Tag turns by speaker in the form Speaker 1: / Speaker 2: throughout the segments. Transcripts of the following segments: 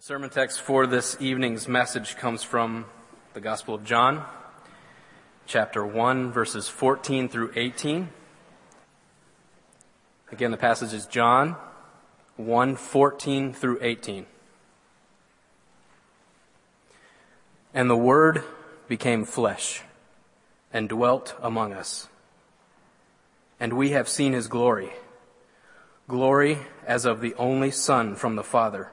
Speaker 1: The sermon text for this evening's message comes from the Gospel of John, chapter 1, verses 14 through 18. Again, the passage is John 1, 14 through 18. And the Word became flesh and dwelt among us. And we have seen his glory, glory as of the only Son from the Father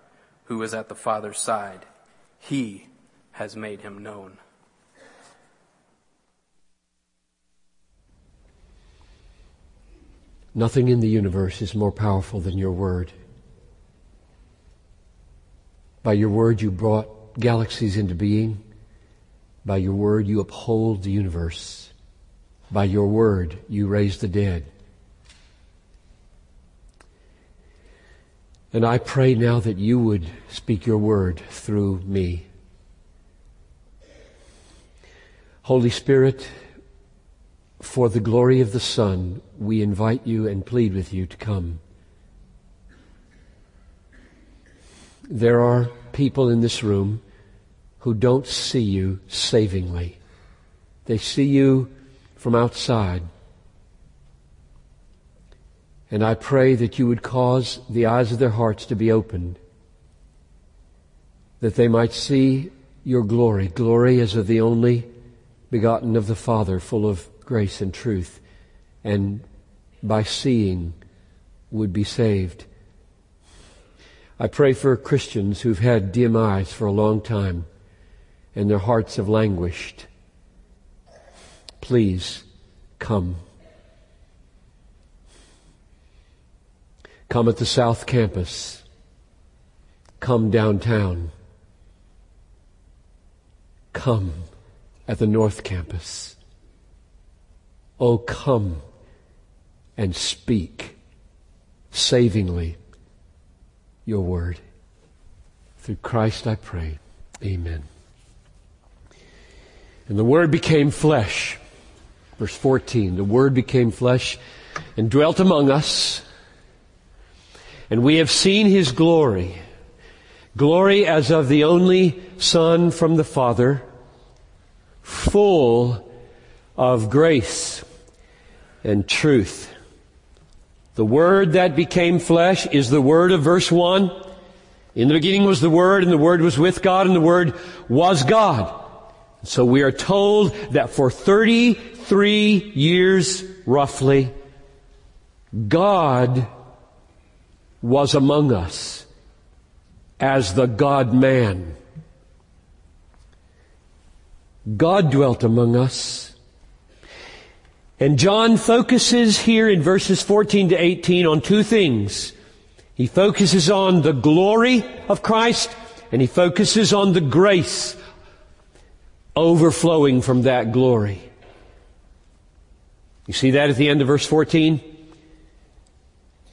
Speaker 1: who is at the Father's side. He has made him known.
Speaker 2: Nothing in the universe is more powerful than your word. By your word you brought galaxies into being. By your word you uphold the universe. By your word you raise the dead. And I pray now that you would speak your word through me. Holy Spirit, for the glory of the Son, we invite you and plead with you to come. There are people in this room who don't see you savingly. They see you from outside. And I pray that you would cause the eyes of their hearts to be opened, that they might see your glory, glory as of the only begotten of the Father, full of grace and truth, and by seeing would be saved. I pray for Christians who've had dim eyes for a long time and their hearts have languished. Please come. Come at the South Campus. Come downtown. Come at the North Campus. Oh, come and speak savingly your word. Through Christ I pray. Amen. And the Word became flesh. Verse 14. The Word became flesh and dwelt among us and we have seen His glory. Glory as of the only Son from the Father, full of grace and truth. The Word that became flesh is the Word of verse 1. In the beginning was the Word, and the Word was with God, and the Word was God. So we are told that for 33 years, roughly, God was among us as the God man. God dwelt among us. And John focuses here in verses 14 to 18 on two things. He focuses on the glory of Christ and he focuses on the grace overflowing from that glory. You see that at the end of verse 14?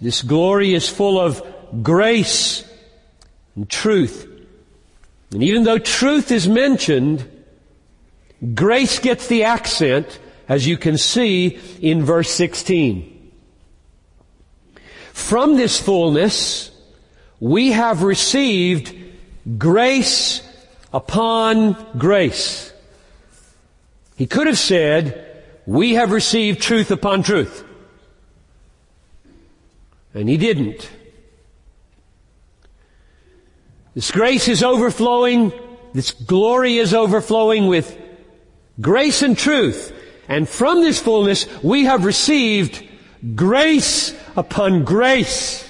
Speaker 2: This glory is full of grace and truth. And even though truth is mentioned, grace gets the accent, as you can see in verse 16. From this fullness, we have received grace upon grace. He could have said, we have received truth upon truth. And he didn't. This grace is overflowing. This glory is overflowing with grace and truth. And from this fullness, we have received grace upon grace.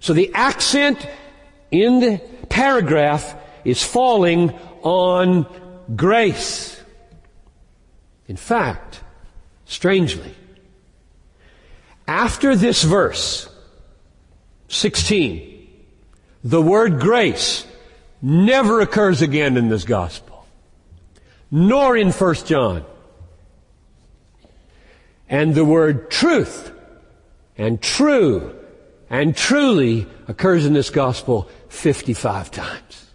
Speaker 2: So the accent in the paragraph is falling on grace. In fact, strangely, after this verse, 16, the word grace never occurs again in this gospel, nor in 1 John. And the word truth and true and truly occurs in this gospel 55 times.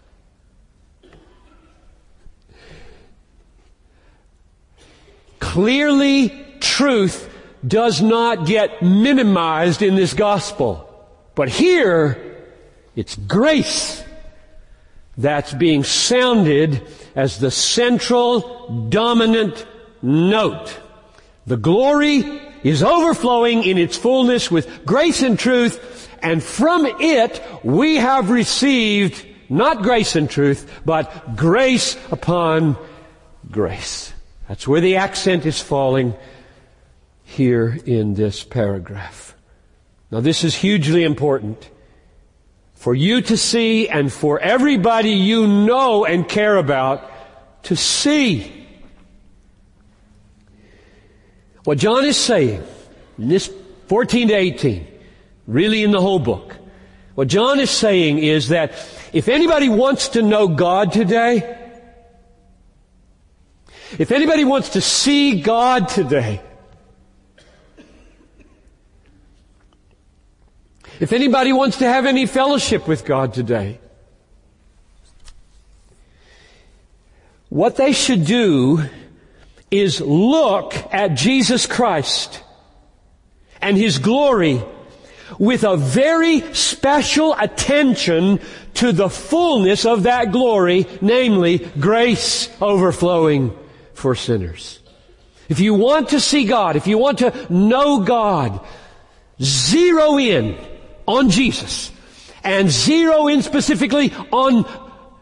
Speaker 2: Clearly, truth does not get minimized in this gospel. But here, it's grace that's being sounded as the central dominant note. The glory is overflowing in its fullness with grace and truth, and from it we have received not grace and truth, but grace upon grace. That's where the accent is falling here in this paragraph. Now this is hugely important for you to see and for everybody you know and care about to see. What John is saying in this 14 to 18, really in the whole book, what John is saying is that if anybody wants to know God today, if anybody wants to see God today, if anybody wants to have any fellowship with God today, what they should do is look at Jesus Christ and His glory with a very special attention to the fullness of that glory, namely grace overflowing for sinners. If you want to see God, if you want to know God, zero in on Jesus and zero in specifically on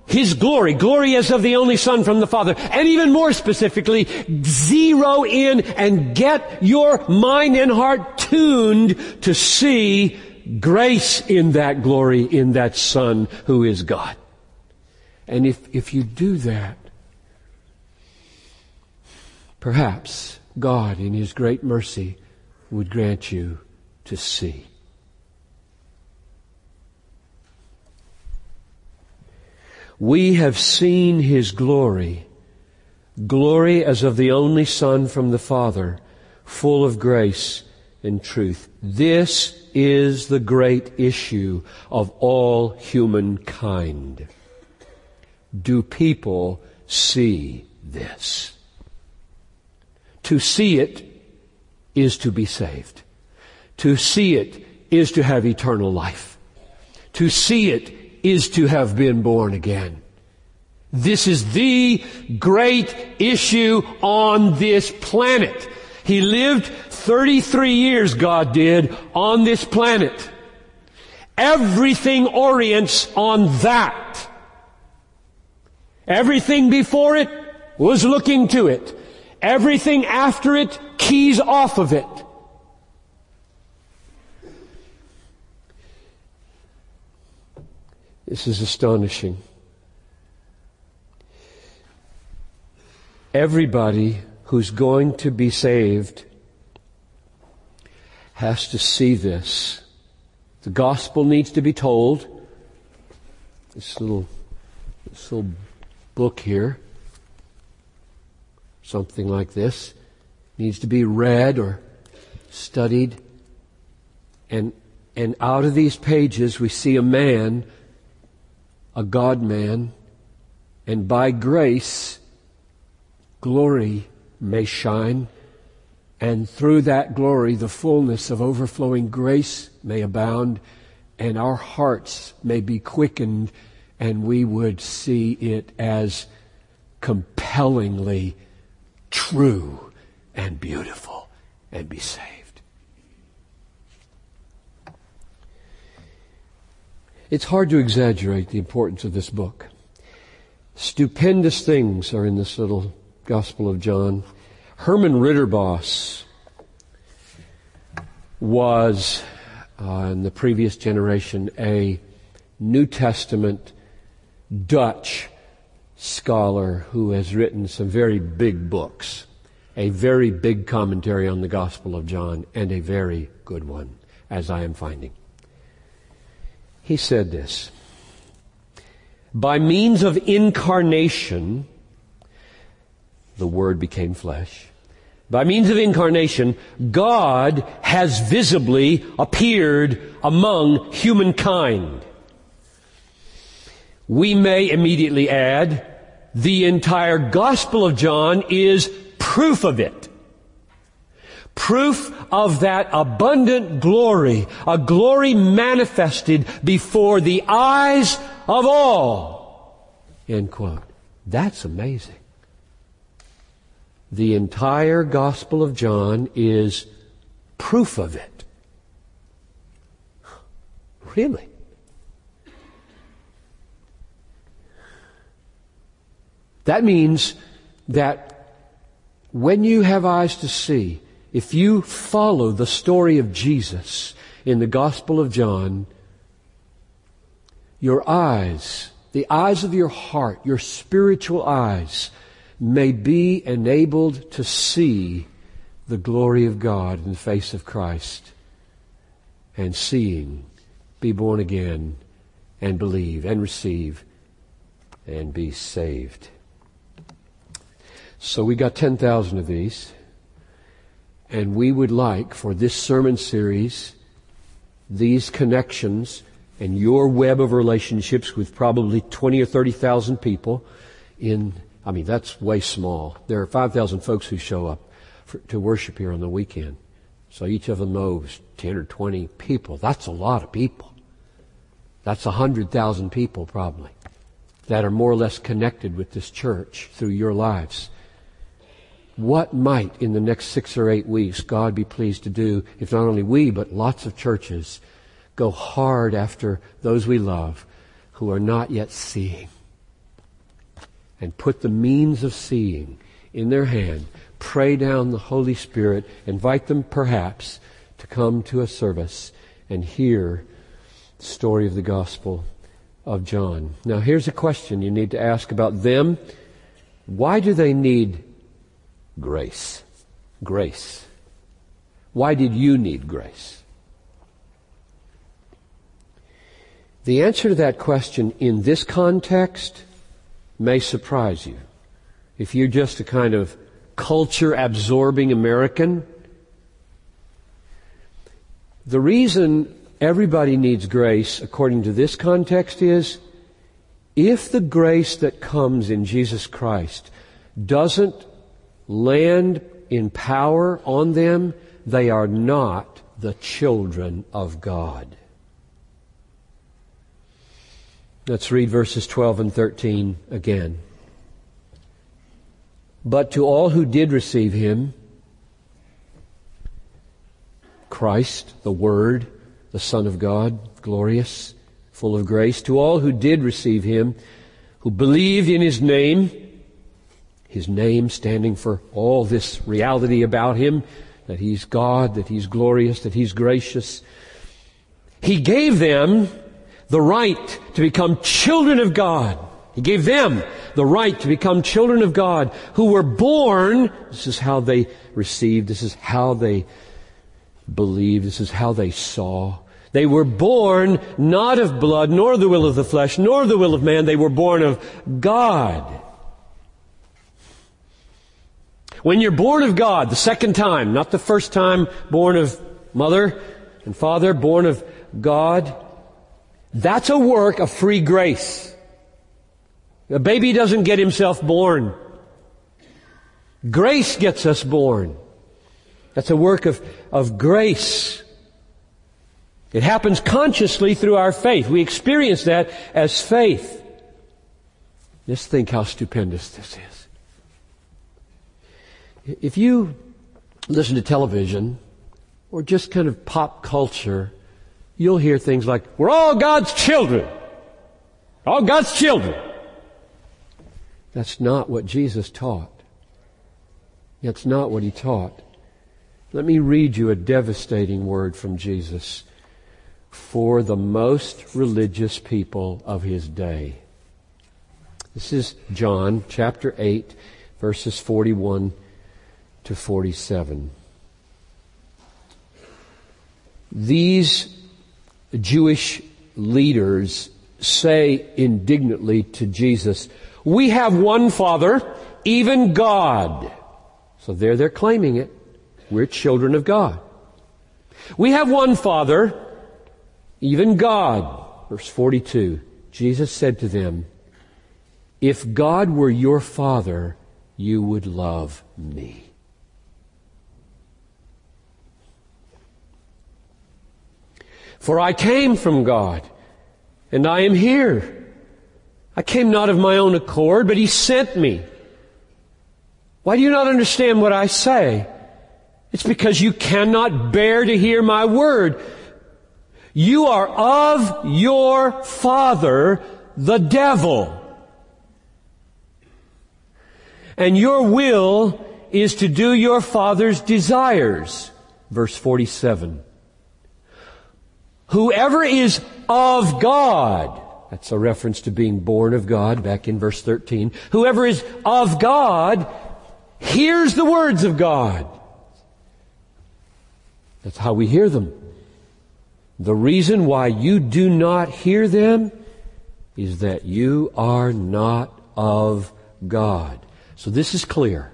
Speaker 2: his glory, glory as of the only Son from the Father, and even more specifically, zero in and get your mind and heart tuned to see grace in that glory in that Son who is God. And if, if you do that, Perhaps God in His great mercy would grant you to see. We have seen His glory, glory as of the only Son from the Father, full of grace and truth. This is the great issue of all humankind. Do people see this? To see it is to be saved. To see it is to have eternal life. To see it is to have been born again. This is the great issue on this planet. He lived 33 years, God did, on this planet. Everything orients on that. Everything before it was looking to it. Everything after it keys off of it. This is astonishing. Everybody who's going to be saved has to see this. The gospel needs to be told. This little, this little book here something like this needs to be read or studied. And, and out of these pages we see a man, a God man, and by grace, glory may shine. And through that glory, the fullness of overflowing grace may abound, and our hearts may be quickened, and we would see it as compellingly true and beautiful and be saved. It's hard to exaggerate the importance of this book. Stupendous things are in this little Gospel of John. Herman Ridderbos was, uh, in the previous generation, a New Testament Dutch scholar who has written some very big books, a very big commentary on the Gospel of John, and a very good one, as I am finding. He said this by means of incarnation, the Word became flesh. By means of incarnation, God has visibly appeared among humankind. We may immediately add, the entire Gospel of John is proof of it. Proof of that abundant glory, a glory manifested before the eyes of all. End quote. That's amazing. The entire Gospel of John is proof of it. Really? That means that when you have eyes to see, if you follow the story of Jesus in the Gospel of John, your eyes, the eyes of your heart, your spiritual eyes, may be enabled to see the glory of God in the face of Christ and seeing, be born again and believe and receive and be saved. So we got 10,000 of these and we would like for this sermon series, these connections and your web of relationships with probably 20 or 30,000 people in I mean, that's way small. There are 5,000 folks who show up for, to worship here on the weekend. So each of them knows 10 or 20 people. That's a lot of people. That's 100,000 people probably that are more or less connected with this church through your lives. What might in the next six or eight weeks God be pleased to do if not only we, but lots of churches go hard after those we love who are not yet seeing? and put the means of seeing in their hand, pray down the Holy Spirit, invite them perhaps to come to a service and hear the story of the gospel of John. Now here's a question you need to ask about them. Why do they need grace? Grace. Why did you need grace? The answer to that question in this context may surprise you. If you're just a kind of culture absorbing American, the reason everybody needs grace according to this context is if the grace that comes in Jesus Christ doesn't land in power on them, they are not the children of God. Let's read verses 12 and 13 again. But to all who did receive him, Christ, the Word, the Son of God, glorious, full of grace, to all who did receive him, who believed in his name, his name standing for all this reality about him, that he's God, that he's glorious, that he's gracious. He gave them the right to become children of God. He gave them the right to become children of God who were born. This is how they received. This is how they believed. This is how they saw. They were born not of blood, nor the will of the flesh, nor the will of man. They were born of God. When you're born of God the second time, not the first time born of mother and father, born of God, that's a work of free grace. A baby doesn't get himself born. Grace gets us born. That's a work of, of grace. It happens consciously through our faith. We experience that as faith. Just think how stupendous this is. If you listen to television or just kind of pop culture, you'll hear things like, we're all God's children. All God's children. That's not what Jesus taught. That's not what he taught. Let me read you a devastating word from Jesus for the most religious people of his day. This is John chapter 8 verses 41 to 47. These Jewish leaders say indignantly to Jesus, we have one Father, even God. So there they're claiming it. We're children of God. We have one Father, even God. Verse 42. Jesus said to them, if God were your Father, you would love me. For I came from God, and I am here. I came not of my own accord, but He sent me. Why do you not understand what I say? It's because you cannot bear to hear my word. You are of your father, the devil. And your will is to do your father's desires. Verse 47. Whoever is of God, that's a reference to being born of God back in verse 13. Whoever is of God hears the words of God. That's how we hear them. The reason why you do not hear them is that you are not of God. So this is clear.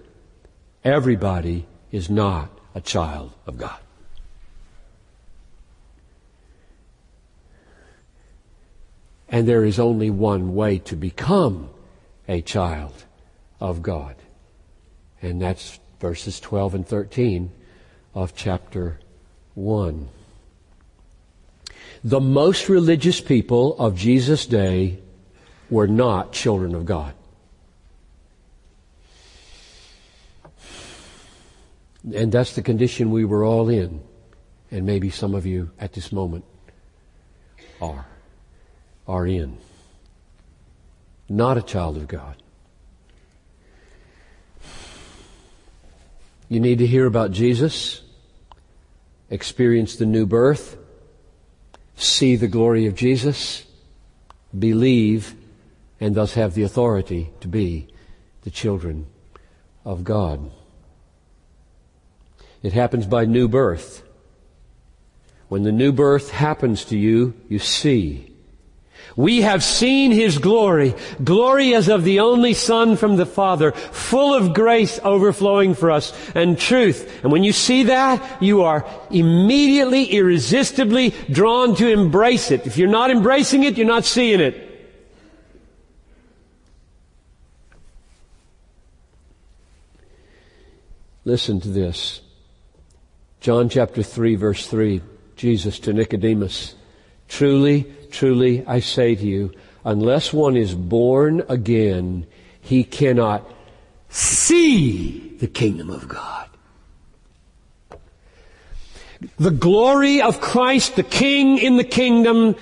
Speaker 2: Everybody is not a child of God. And there is only one way to become a child of God. And that's verses 12 and 13 of chapter 1. The most religious people of Jesus' day were not children of God. And that's the condition we were all in. And maybe some of you at this moment are are in. Not a child of God. You need to hear about Jesus, experience the new birth, see the glory of Jesus, believe, and thus have the authority to be the children of God. It happens by new birth. When the new birth happens to you, you see. We have seen His glory, glory as of the only Son from the Father, full of grace overflowing for us and truth. And when you see that, you are immediately, irresistibly drawn to embrace it. If you're not embracing it, you're not seeing it. Listen to this. John chapter 3 verse 3, Jesus to Nicodemus, truly, Truly, I say to you, unless one is born again, he cannot see the kingdom of God. The glory of Christ, the King in the kingdom,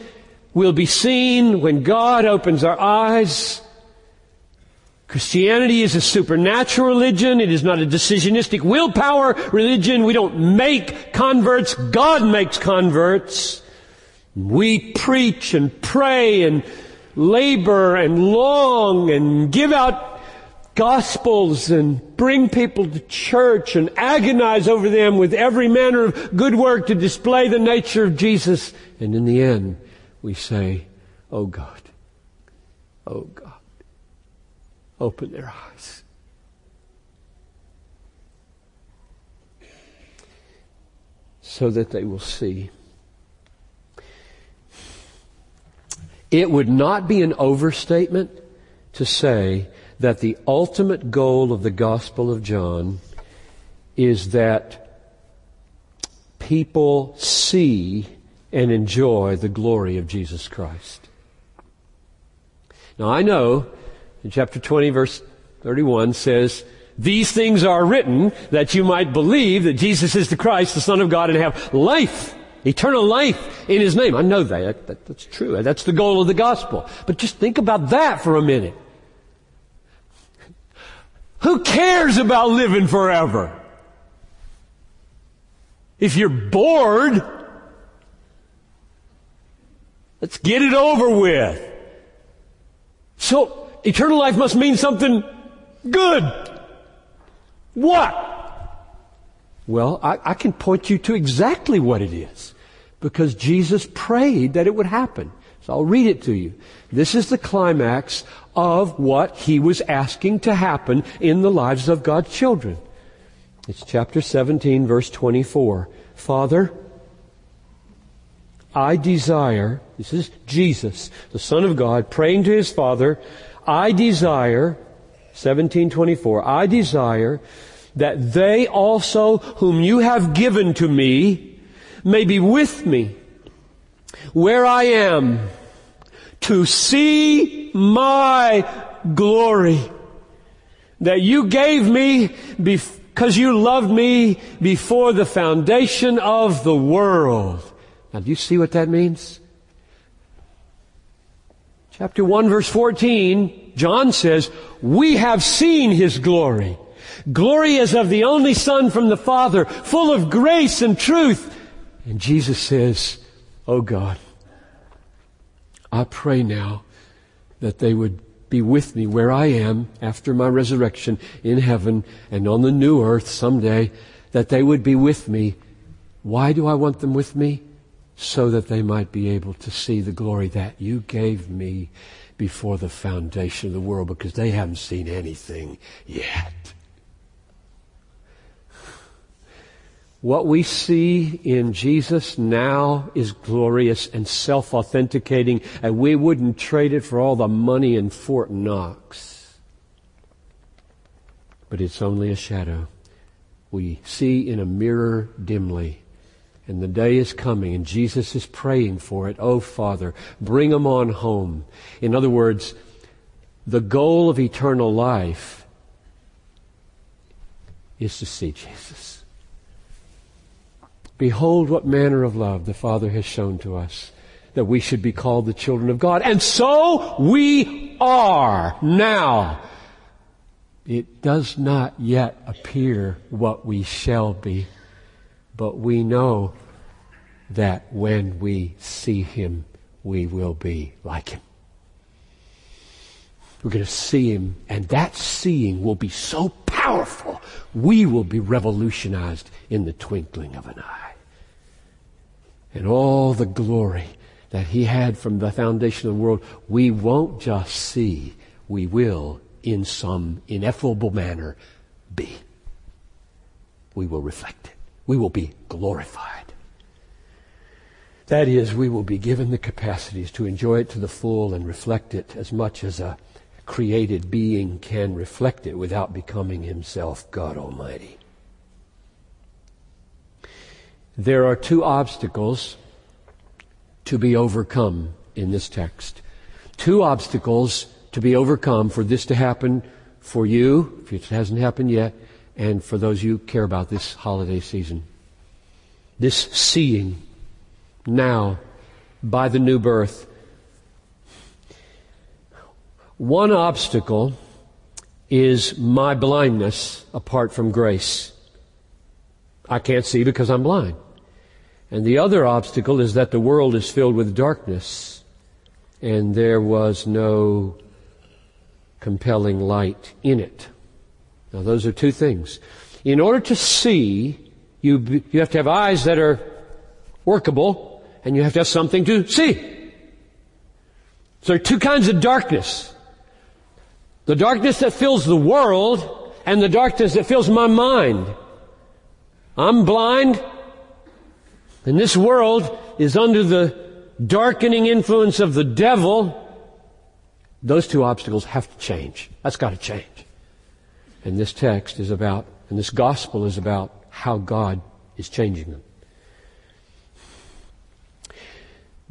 Speaker 2: will be seen when God opens our eyes. Christianity is a supernatural religion. It is not a decisionistic willpower religion. We don't make converts. God makes converts. We preach and pray and labor and long and give out gospels and bring people to church and agonize over them with every manner of good work to display the nature of Jesus. And in the end, we say, Oh God, oh God, open their eyes. So that they will see. It would not be an overstatement to say that the ultimate goal of the Gospel of John is that people see and enjoy the glory of Jesus Christ. Now I know in chapter 20 verse 31 says, these things are written that you might believe that Jesus is the Christ, the Son of God, and have life Eternal life in His name. I know that. that. That's true. That's the goal of the gospel. But just think about that for a minute. Who cares about living forever? If you're bored, let's get it over with. So, eternal life must mean something good. What? Well, I, I, can point you to exactly what it is. Because Jesus prayed that it would happen. So I'll read it to you. This is the climax of what he was asking to happen in the lives of God's children. It's chapter 17 verse 24. Father, I desire, this is Jesus, the Son of God, praying to his Father, I desire, 1724, I desire that they also whom you have given to me may be with me where I am to see my glory that you gave me because you loved me before the foundation of the world. Now do you see what that means? Chapter 1 verse 14, John says, we have seen his glory. Glory as of the only son from the Father, full of grace and truth. And Jesus says, Oh God, I pray now that they would be with me where I am after my resurrection in heaven and on the new earth someday, that they would be with me. Why do I want them with me? So that they might be able to see the glory that you gave me before the foundation of the world because they haven't seen anything yet. What we see in Jesus now is glorious and self-authenticating, and we wouldn't trade it for all the money in Fort Knox. But it's only a shadow. We see in a mirror dimly. And the day is coming, and Jesus is praying for it. Oh, Father, bring them on home. In other words, the goal of eternal life is to see Jesus. Behold what manner of love the Father has shown to us, that we should be called the children of God. And so we are now. It does not yet appear what we shall be, but we know that when we see Him, we will be like Him. We're going to see Him, and that seeing will be so powerful, we will be revolutionized in the twinkling of an eye and all the glory that he had from the foundation of the world, we won't just see, we will, in some ineffable manner, be. We will reflect it. We will be glorified. That is, we will be given the capacities to enjoy it to the full and reflect it as much as a created being can reflect it without becoming himself God Almighty. There are two obstacles to be overcome in this text. Two obstacles to be overcome for this to happen for you, if it hasn't happened yet, and for those you care about this holiday season. This seeing now by the new birth. One obstacle is my blindness apart from grace. I can't see because I'm blind. And the other obstacle is that the world is filled with darkness and there was no compelling light in it. Now those are two things. In order to see, you, you have to have eyes that are workable and you have to have something to see. So there are two kinds of darkness. The darkness that fills the world and the darkness that fills my mind. I'm blind, and this world is under the darkening influence of the devil. Those two obstacles have to change. That's got to change. And this text is about, and this gospel is about how God is changing them.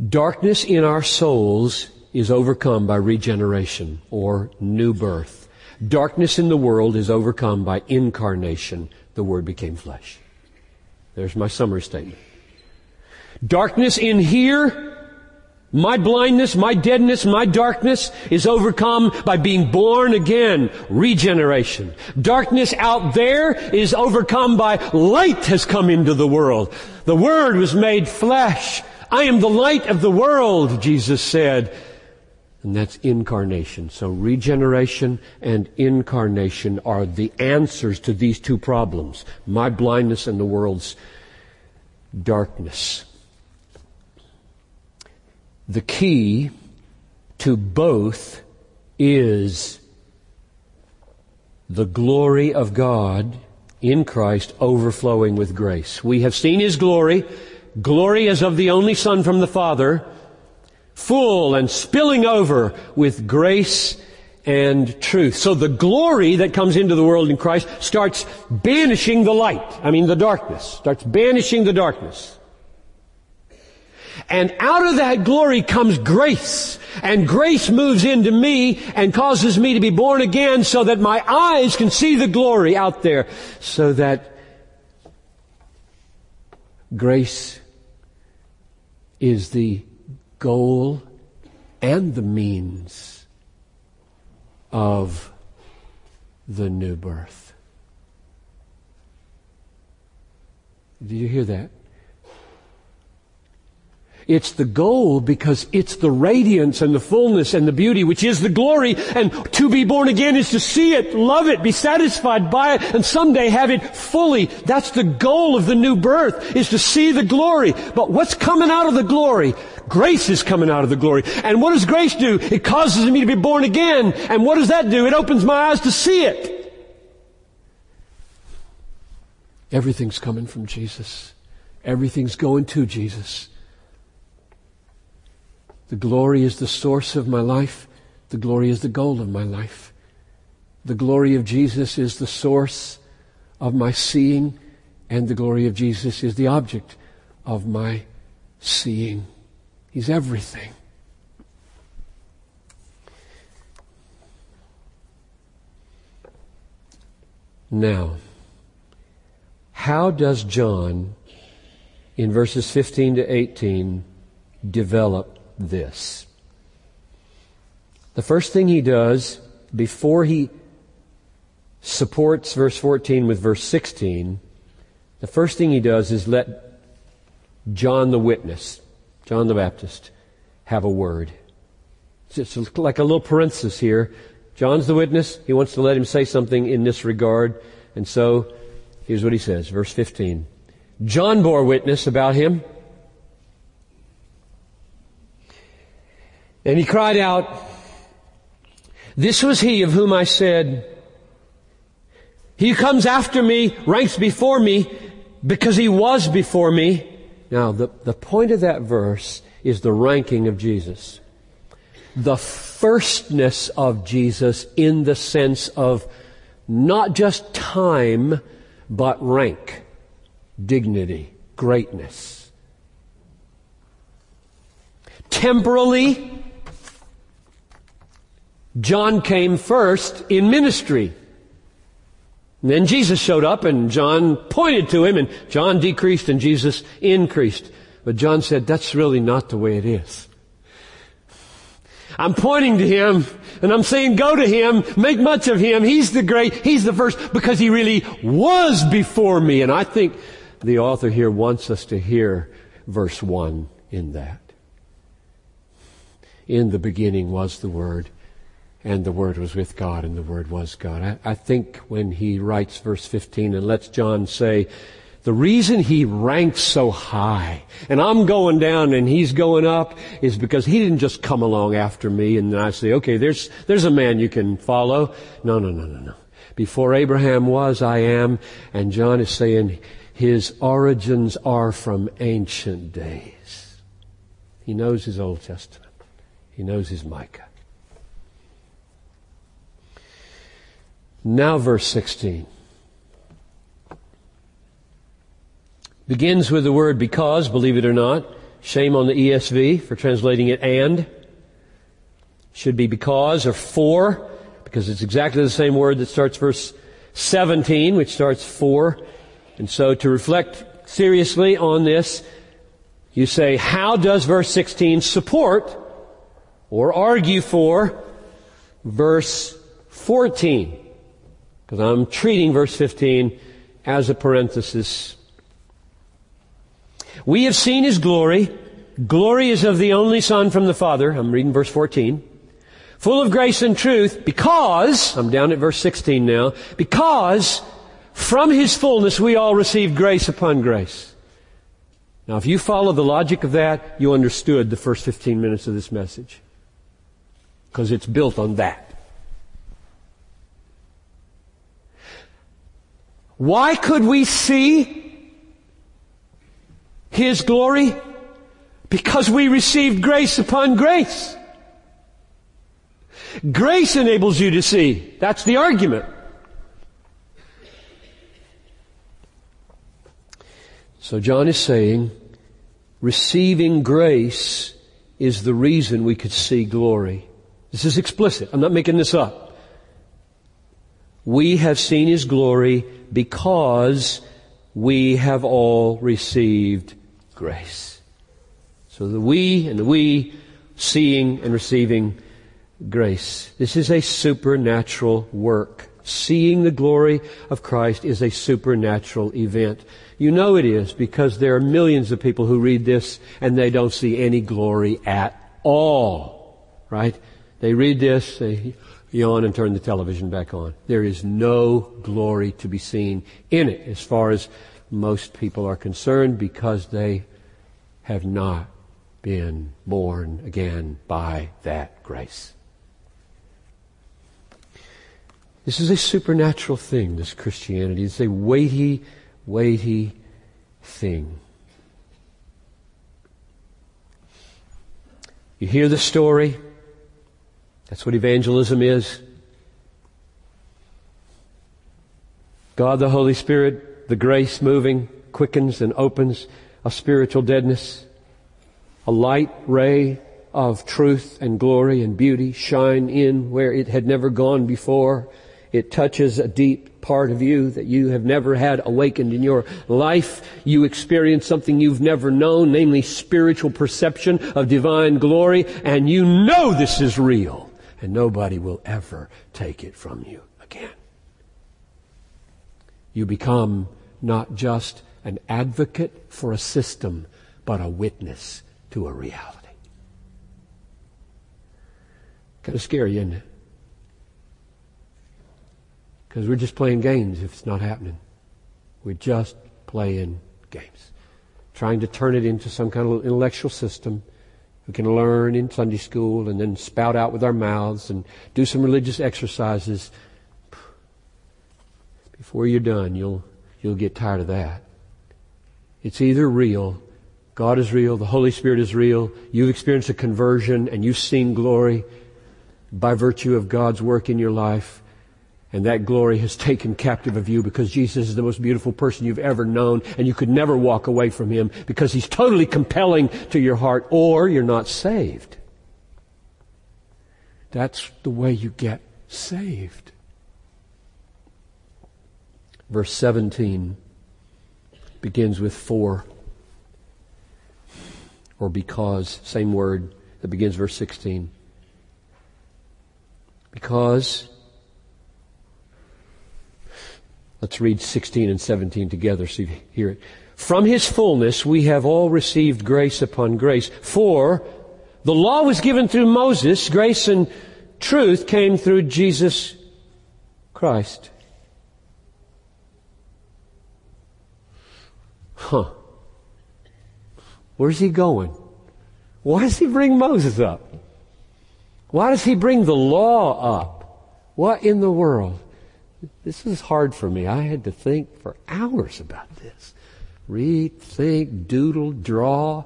Speaker 2: Darkness in our souls is overcome by regeneration or new birth. Darkness in the world is overcome by incarnation. The Word became flesh. There's my summary statement. Darkness in here, my blindness, my deadness, my darkness is overcome by being born again, regeneration. Darkness out there is overcome by light has come into the world. The Word was made flesh. I am the light of the world, Jesus said. And that's incarnation. So regeneration and incarnation are the answers to these two problems. My blindness and the world's darkness. The key to both is the glory of God in Christ overflowing with grace. We have seen His glory, glory as of the only Son from the Father, full and spilling over with grace and truth. So the glory that comes into the world in Christ starts banishing the light. I mean the darkness. Starts banishing the darkness. And out of that glory comes grace. And grace moves into me and causes me to be born again so that my eyes can see the glory out there. So that grace is the goal and the means of the new birth. Did you hear that? It's the goal because it's the radiance and the fullness and the beauty which is the glory and to be born again is to see it, love it, be satisfied by it and someday have it fully. That's the goal of the new birth is to see the glory. But what's coming out of the glory? Grace is coming out of the glory. And what does grace do? It causes me to be born again. And what does that do? It opens my eyes to see it. Everything's coming from Jesus. Everything's going to Jesus. The glory is the source of my life. The glory is the goal of my life. The glory of Jesus is the source of my seeing, and the glory of Jesus is the object of my seeing. He's everything. Now, how does John, in verses 15 to 18, develop this. The first thing he does before he supports verse 14 with verse 16, the first thing he does is let John the witness, John the Baptist, have a word. It's like a little parenthesis here. John's the witness. He wants to let him say something in this regard. And so, here's what he says, verse 15. John bore witness about him And he cried out, This was he of whom I said, He comes after me ranks before me because he was before me. Now, the, the point of that verse is the ranking of Jesus. The firstness of Jesus in the sense of not just time, but rank, dignity, greatness. Temporally, John came first in ministry. And then Jesus showed up and John pointed to him and John decreased and Jesus increased. But John said, that's really not the way it is. I'm pointing to him and I'm saying go to him, make much of him. He's the great, he's the first because he really was before me. And I think the author here wants us to hear verse one in that. In the beginning was the Word and the Word was with God, and the Word was God. I, I, think when he writes verse 15 and lets John say, the reason he ranks so high, and I'm going down and he's going up, is because he didn't just come along after me and I say, okay, there's, there's a man you can follow. No, no, no, no, no. Before Abraham was, I am, and John is saying his origins are from ancient days. He knows his Old Testament. He knows his Micah. Now verse 16. Begins with the word because, believe it or not. Shame on the ESV for translating it and. Should be because or for, because it's exactly the same word that starts verse 17, which starts for. And so to reflect seriously on this, you say, how does verse 16 support or argue for verse 14? Because I'm treating verse 15 as a parenthesis. We have seen His glory. Glory is of the only Son from the Father. I'm reading verse 14. Full of grace and truth because, I'm down at verse 16 now, because from His fullness we all received grace upon grace. Now, if you follow the logic of that, you understood the first 15 minutes of this message. Because it's built on that. Why could we see His glory? Because we received grace upon grace. Grace enables you to see. That's the argument. So John is saying, receiving grace is the reason we could see glory. This is explicit. I'm not making this up. We have seen His glory because we have all received grace. So the we and the we seeing and receiving grace. This is a supernatural work. Seeing the glory of Christ is a supernatural event. You know it is because there are millions of people who read this and they don't see any glory at all. Right? They read this, they yawn and turn the television back on. There is no glory to be seen in it as far as most people are concerned because they have not been born again by that grace. This is a supernatural thing, this Christianity. It's a weighty, weighty thing. You hear the story. That's what evangelism is. God the Holy Spirit, the grace moving, quickens and opens a spiritual deadness. A light ray of truth and glory and beauty shine in where it had never gone before. It touches a deep part of you that you have never had awakened in your life. You experience something you've never known, namely spiritual perception of divine glory, and you know this is real, and nobody will ever take it from you again. You become not just an advocate for a system, but a witness to a reality. Kind of scary, isn't it? Because we're just playing games if it's not happening. We're just playing games. Trying to turn it into some kind of intellectual system we can learn in Sunday school and then spout out with our mouths and do some religious exercises. Before you're done, you'll, you'll get tired of that. It's either real, God is real, the Holy Spirit is real, you've experienced a conversion and you've seen glory by virtue of God's work in your life, and that glory has taken captive of you because Jesus is the most beautiful person you've ever known and you could never walk away from him because he's totally compelling to your heart or you're not saved. That's the way you get saved. Verse 17 begins with for or because, same word that begins verse 16. Because Let's read 16 and 17 together so you hear it. From his fullness we have all received grace upon grace. For the law was given through Moses, grace and truth came through Jesus Christ. Huh. Where's he going? Why does he bring Moses up? Why does he bring the law up? What in the world? This is hard for me. I had to think for hours about this. Read, think, doodle, draw,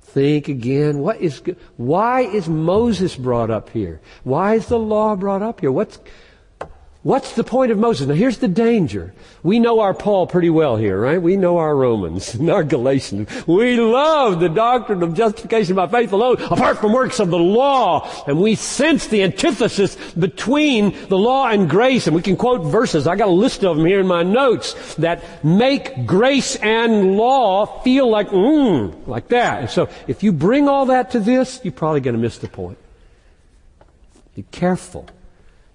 Speaker 2: think again. What is, why is Moses brought up here? Why is the law brought up here? What's, What's the point of Moses? Now here's the danger. We know our Paul pretty well here, right? We know our Romans and our Galatians. We love the doctrine of justification by faith alone, apart from works of the law. And we sense the antithesis between the law and grace. And we can quote verses. I got a list of them here in my notes that make grace and law feel like, mmm, like that. And so if you bring all that to this, you're probably going to miss the point. Be careful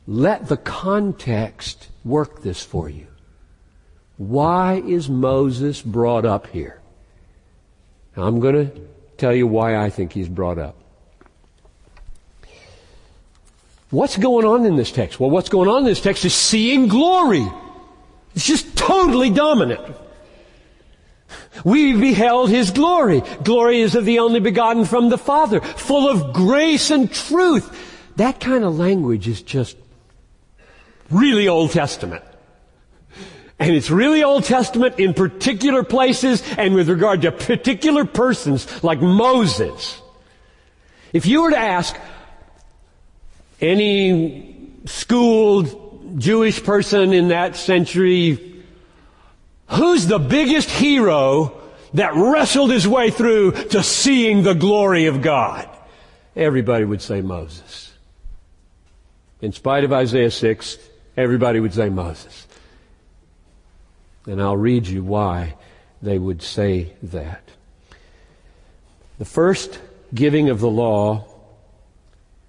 Speaker 2: let the context work this for you. Why is Moses brought up here? Now, I'm going to tell you why I think he's brought up. What's going on in this text? Well, what's going on in this text is seeing glory. It's just totally dominant. We beheld His glory. Glory is of the only begotten from the Father, full of grace and truth. That kind of language is just really Old Testament. And it's really Old Testament in particular places and with regard to particular persons like Moses. If you were to ask any schooled Jewish person in that century, who's the biggest hero that wrestled his way through to seeing the glory of God? Everybody would say Moses. In spite of Isaiah 6, everybody would say Moses. And I'll read you why they would say that. The first giving of the law,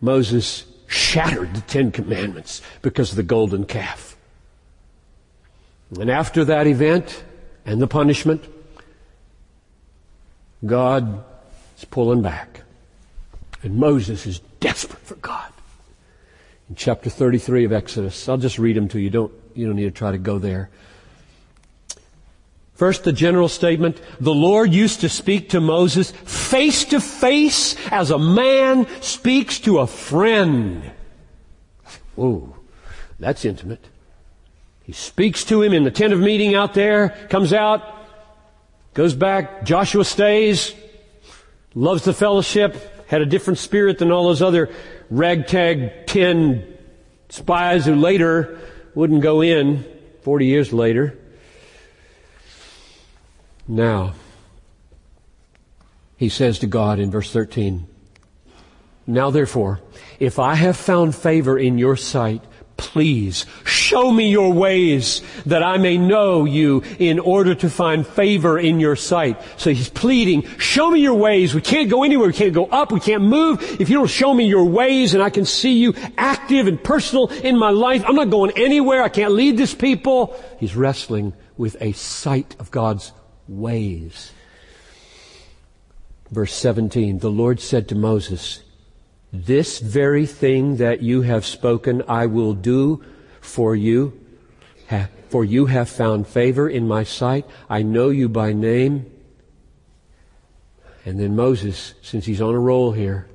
Speaker 2: Moses shattered the Ten Commandments because of the golden calf. And after that event and the punishment, God is pulling back. And Moses is desperate for God. Chapter 33 of Exodus, I'll just read them to you. Don't, you don't need to try to go there. First, the general statement, the Lord used to speak to Moses face to face as a man speaks to a friend. Whoa, that's intimate. He speaks to him in the tent of meeting out there, comes out, goes back, Joshua stays, loves the fellowship, had a different spirit than all those other ragtag ten spies who later wouldn't go in 40 years later. Now, he says to God in verse 13, Now therefore, if I have found favor in your sight, please show me your ways that I may know you in order to find favor in your sight. So he's pleading, show me your ways. We can't go anywhere. We can't go up. We can't move. If you don't show me your ways and I can see you active and personal in my life, I'm not going anywhere. I can't lead this people. He's wrestling with a sight of God's ways. Verse 17, the Lord said to Moses, this very thing that you have spoken I will do for you, for you have found favor in my sight. I know you by name. And then Moses, since he's on a roll here,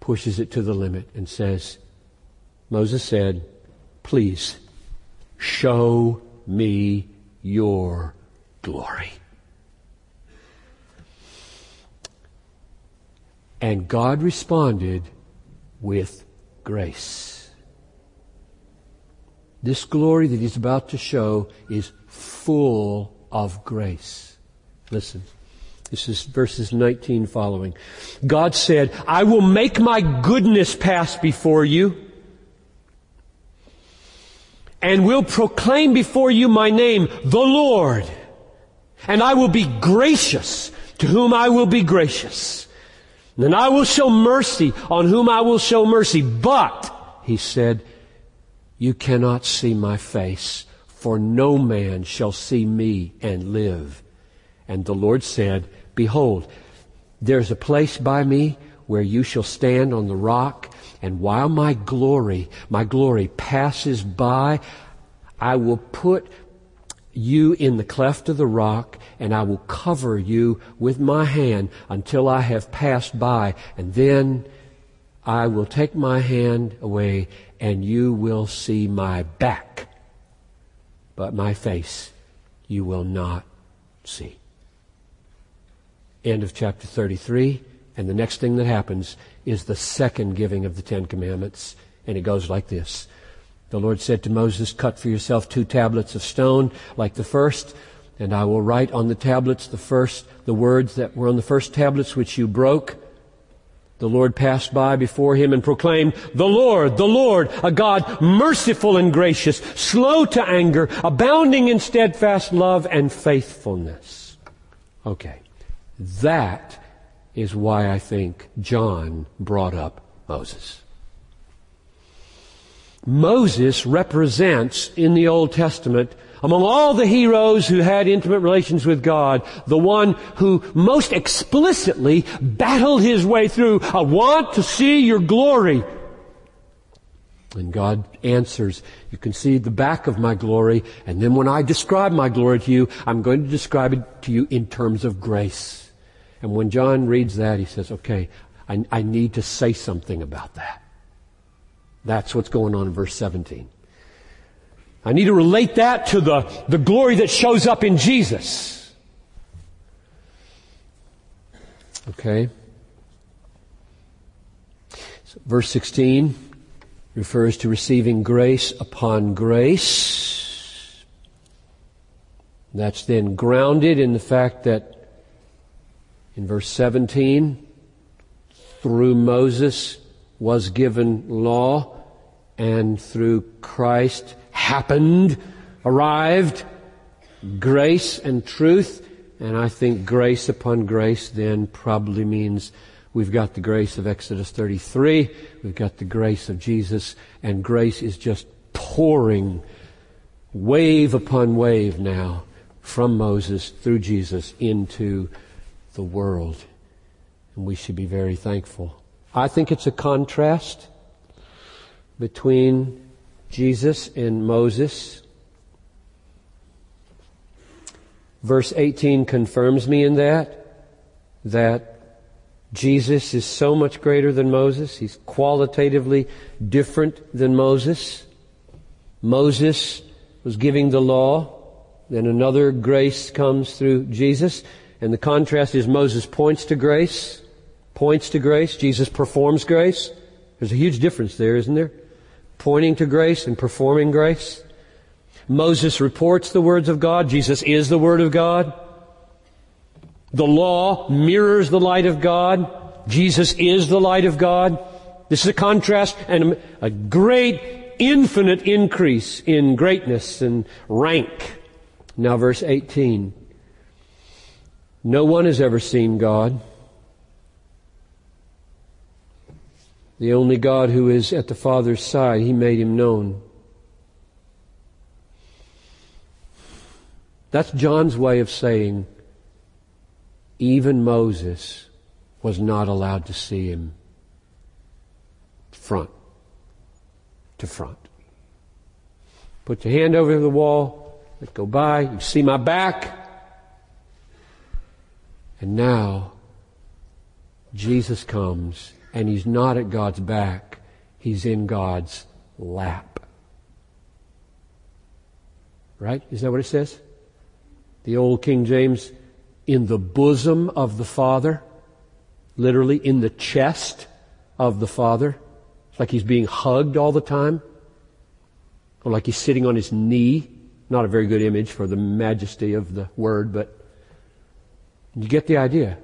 Speaker 2: pushes it to the limit and says, Moses said, please show me your glory. And God responded with grace. This glory that he's about to show is full of grace. Listen. This is verses 19 following. God said, I will make my goodness pass before you and will proclaim before you my name, the Lord. And I will be gracious to whom I will be gracious. And I will show mercy on whom I will show mercy. But, he said, you cannot see my face, for no man shall see me and live. And the Lord said, Behold, there's a place by me where you shall stand on the rock, and while my glory, my glory passes by, I will put you in the cleft of the rock, and I will cover you with my hand until I have passed by, and then I will take my hand away, and you will see my back, but my face you will not see. End of chapter 33, and the next thing that happens is the second giving of the Ten Commandments, and it goes like this. The Lord said to Moses, cut for yourself two tablets of stone like the first, and I will write on the tablets the first, the words that were on the first tablets which you broke. The Lord passed by before him and proclaimed, The Lord, the Lord, a God merciful and gracious, slow to anger, abounding in steadfast love and faithfulness. Okay. That is why I think John brought up Moses. Moses represents in the Old Testament among all the heroes who had intimate relations with God, the one who most explicitly battled his way through, I want to see your glory. And God answers, you can see the back of my glory, and then when I describe my glory to you, I'm going to describe it to you in terms of grace. And when John reads that, he says, okay, I, I need to say something about that. That's what's going on in verse 17. I need to relate that to the, the glory that shows up in Jesus. Okay? So verse 16 refers to receiving grace upon grace. That's then grounded in the fact that in verse 17, through Moses was given law, and through Christ happened, arrived, grace and truth. And I think grace upon grace then probably means we've got the grace of Exodus 33, we've got the grace of Jesus, and grace is just pouring wave upon wave now from Moses through Jesus into the world and we should be very thankful. I think it's a contrast between Jesus and Moses. Verse 18 confirms me in that, that Jesus is so much greater than Moses. He's qualitatively different than Moses. Moses was giving the law. Then another grace comes through Jesus. And the contrast is Moses points to grace points to grace. Jesus performs grace. There's a huge difference there, isn't there? Pointing to grace and performing grace. Moses reports the words of God. Jesus is the Word of God. The law mirrors the light of God. Jesus is the light of God. This is a contrast and a great infinite increase in greatness and rank. Now verse 18. No one has ever seen God. The only God who is at the Father's side, He made Him known. That's John's way of saying even Moses was not allowed to see Him front to front. Put your hand over the wall, let go by, you see my back. And now, Jesus comes and he's not at God's back, he's in God's lap. Right? Isn't that what it says? The old King James, in the bosom of the Father, literally in the chest of the Father. It's like he's being hugged all the time, or like he's sitting on his knee. Not a very good image for the majesty of the word, but you get the idea.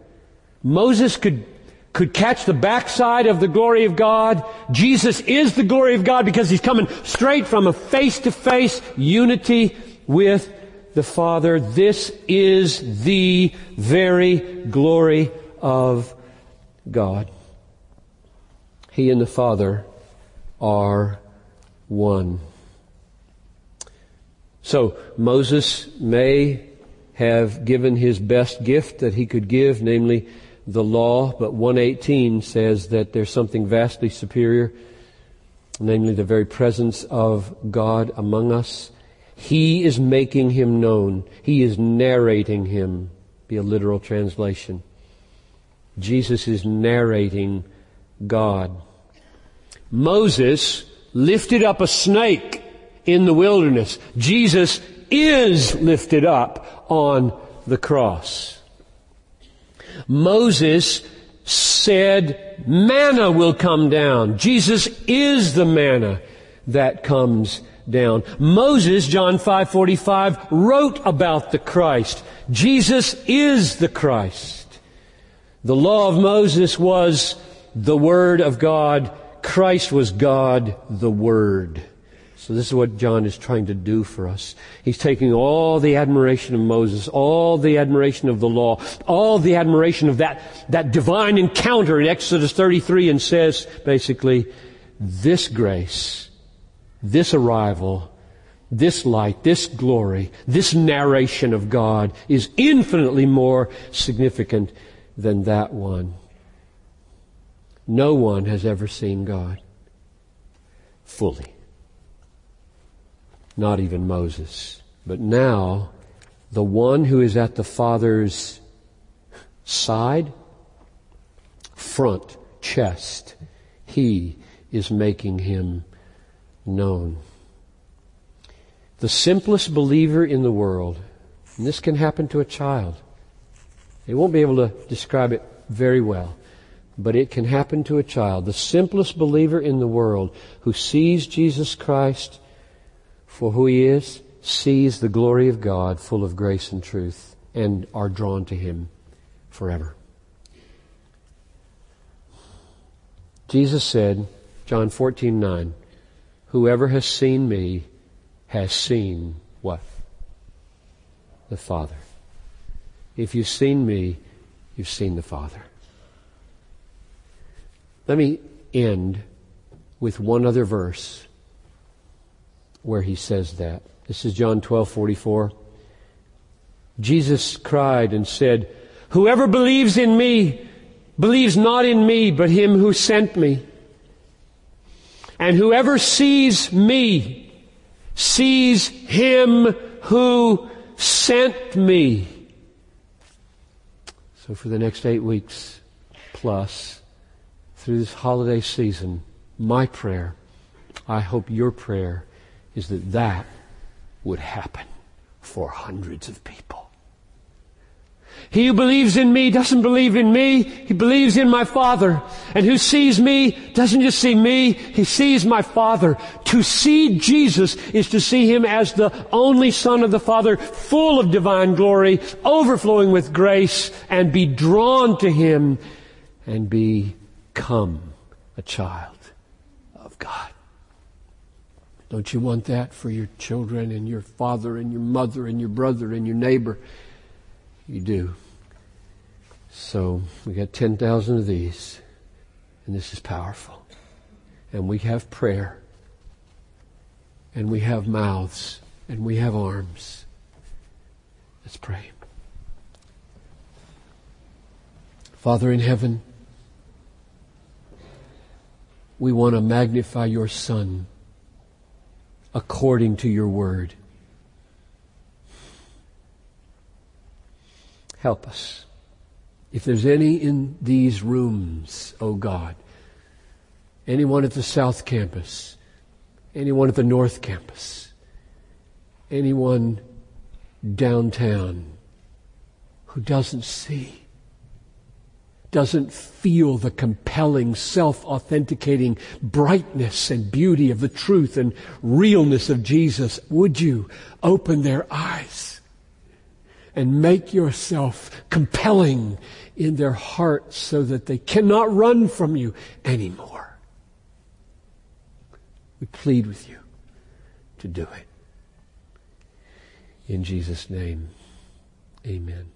Speaker 2: Moses could could catch the backside of the glory of God. Jesus is the glory of God because he's coming straight from a face to face unity with the Father. This is the very glory of God. He and the Father are one. So Moses may have given his best gift that he could give, namely the law, but 118 says that there's something vastly superior, namely the very presence of God among us. He is making him known. He is narrating him. Be a literal translation. Jesus is narrating God. Moses lifted up a snake in the wilderness. Jesus is lifted up on the cross. Moses said manna will come down. Jesus is the manna that comes down. Moses, John 5:45, wrote about the Christ. Jesus is the Christ. The law of Moses was the word of God. Christ was God the word. So this is what John is trying to do for us. He's taking all the admiration of Moses, all the admiration of the law, all the admiration of that, that divine encounter in Exodus 33 and says basically, this grace, this arrival, this light, this glory, this narration of God is infinitely more significant than that one. No one has ever seen God. fully. Not even Moses. But now, the one who is at the Father's side, front, chest, he is making him known. The simplest believer in the world, and this can happen to a child. They won't be able to describe it very well, but it can happen to a child. The simplest believer in the world who sees Jesus Christ for who he is, sees the glory of God full of grace and truth, and are drawn to him forever. Jesus said, John 14, 9, Whoever has seen me has seen what? The Father. If you've seen me, you've seen the Father. Let me end with one other verse where he says that. This is John 12:44. Jesus cried and said, "Whoever believes in me believes not in me, but him who sent me. And whoever sees me sees him who sent me." So for the next 8 weeks plus through this holiday season, my prayer, I hope your prayer is that that would happen for hundreds of people. He who believes in me doesn't believe in me, he believes in my Father. And who sees me doesn't just see me, he sees my Father. To see Jesus is to see him as the only Son of the Father, full of divine glory, overflowing with grace, and be drawn to him and become a child of God. Don't you want that for your children and your father and your mother and your brother and your neighbor? You do. So we got 10,000 of these, and this is powerful. And we have prayer, and we have mouths, and we have arms. Let's pray. Father in heaven, we want to magnify your Son according to your word. Help us. If there's any in these rooms, oh God, anyone at the South Campus, anyone at the North Campus, anyone downtown who doesn't see doesn't feel the compelling, self-authenticating brightness and beauty of the truth and realness of Jesus, would you open their eyes and make yourself compelling in their hearts so that they cannot run from you anymore? We plead with you to do it. In Jesus' name, amen.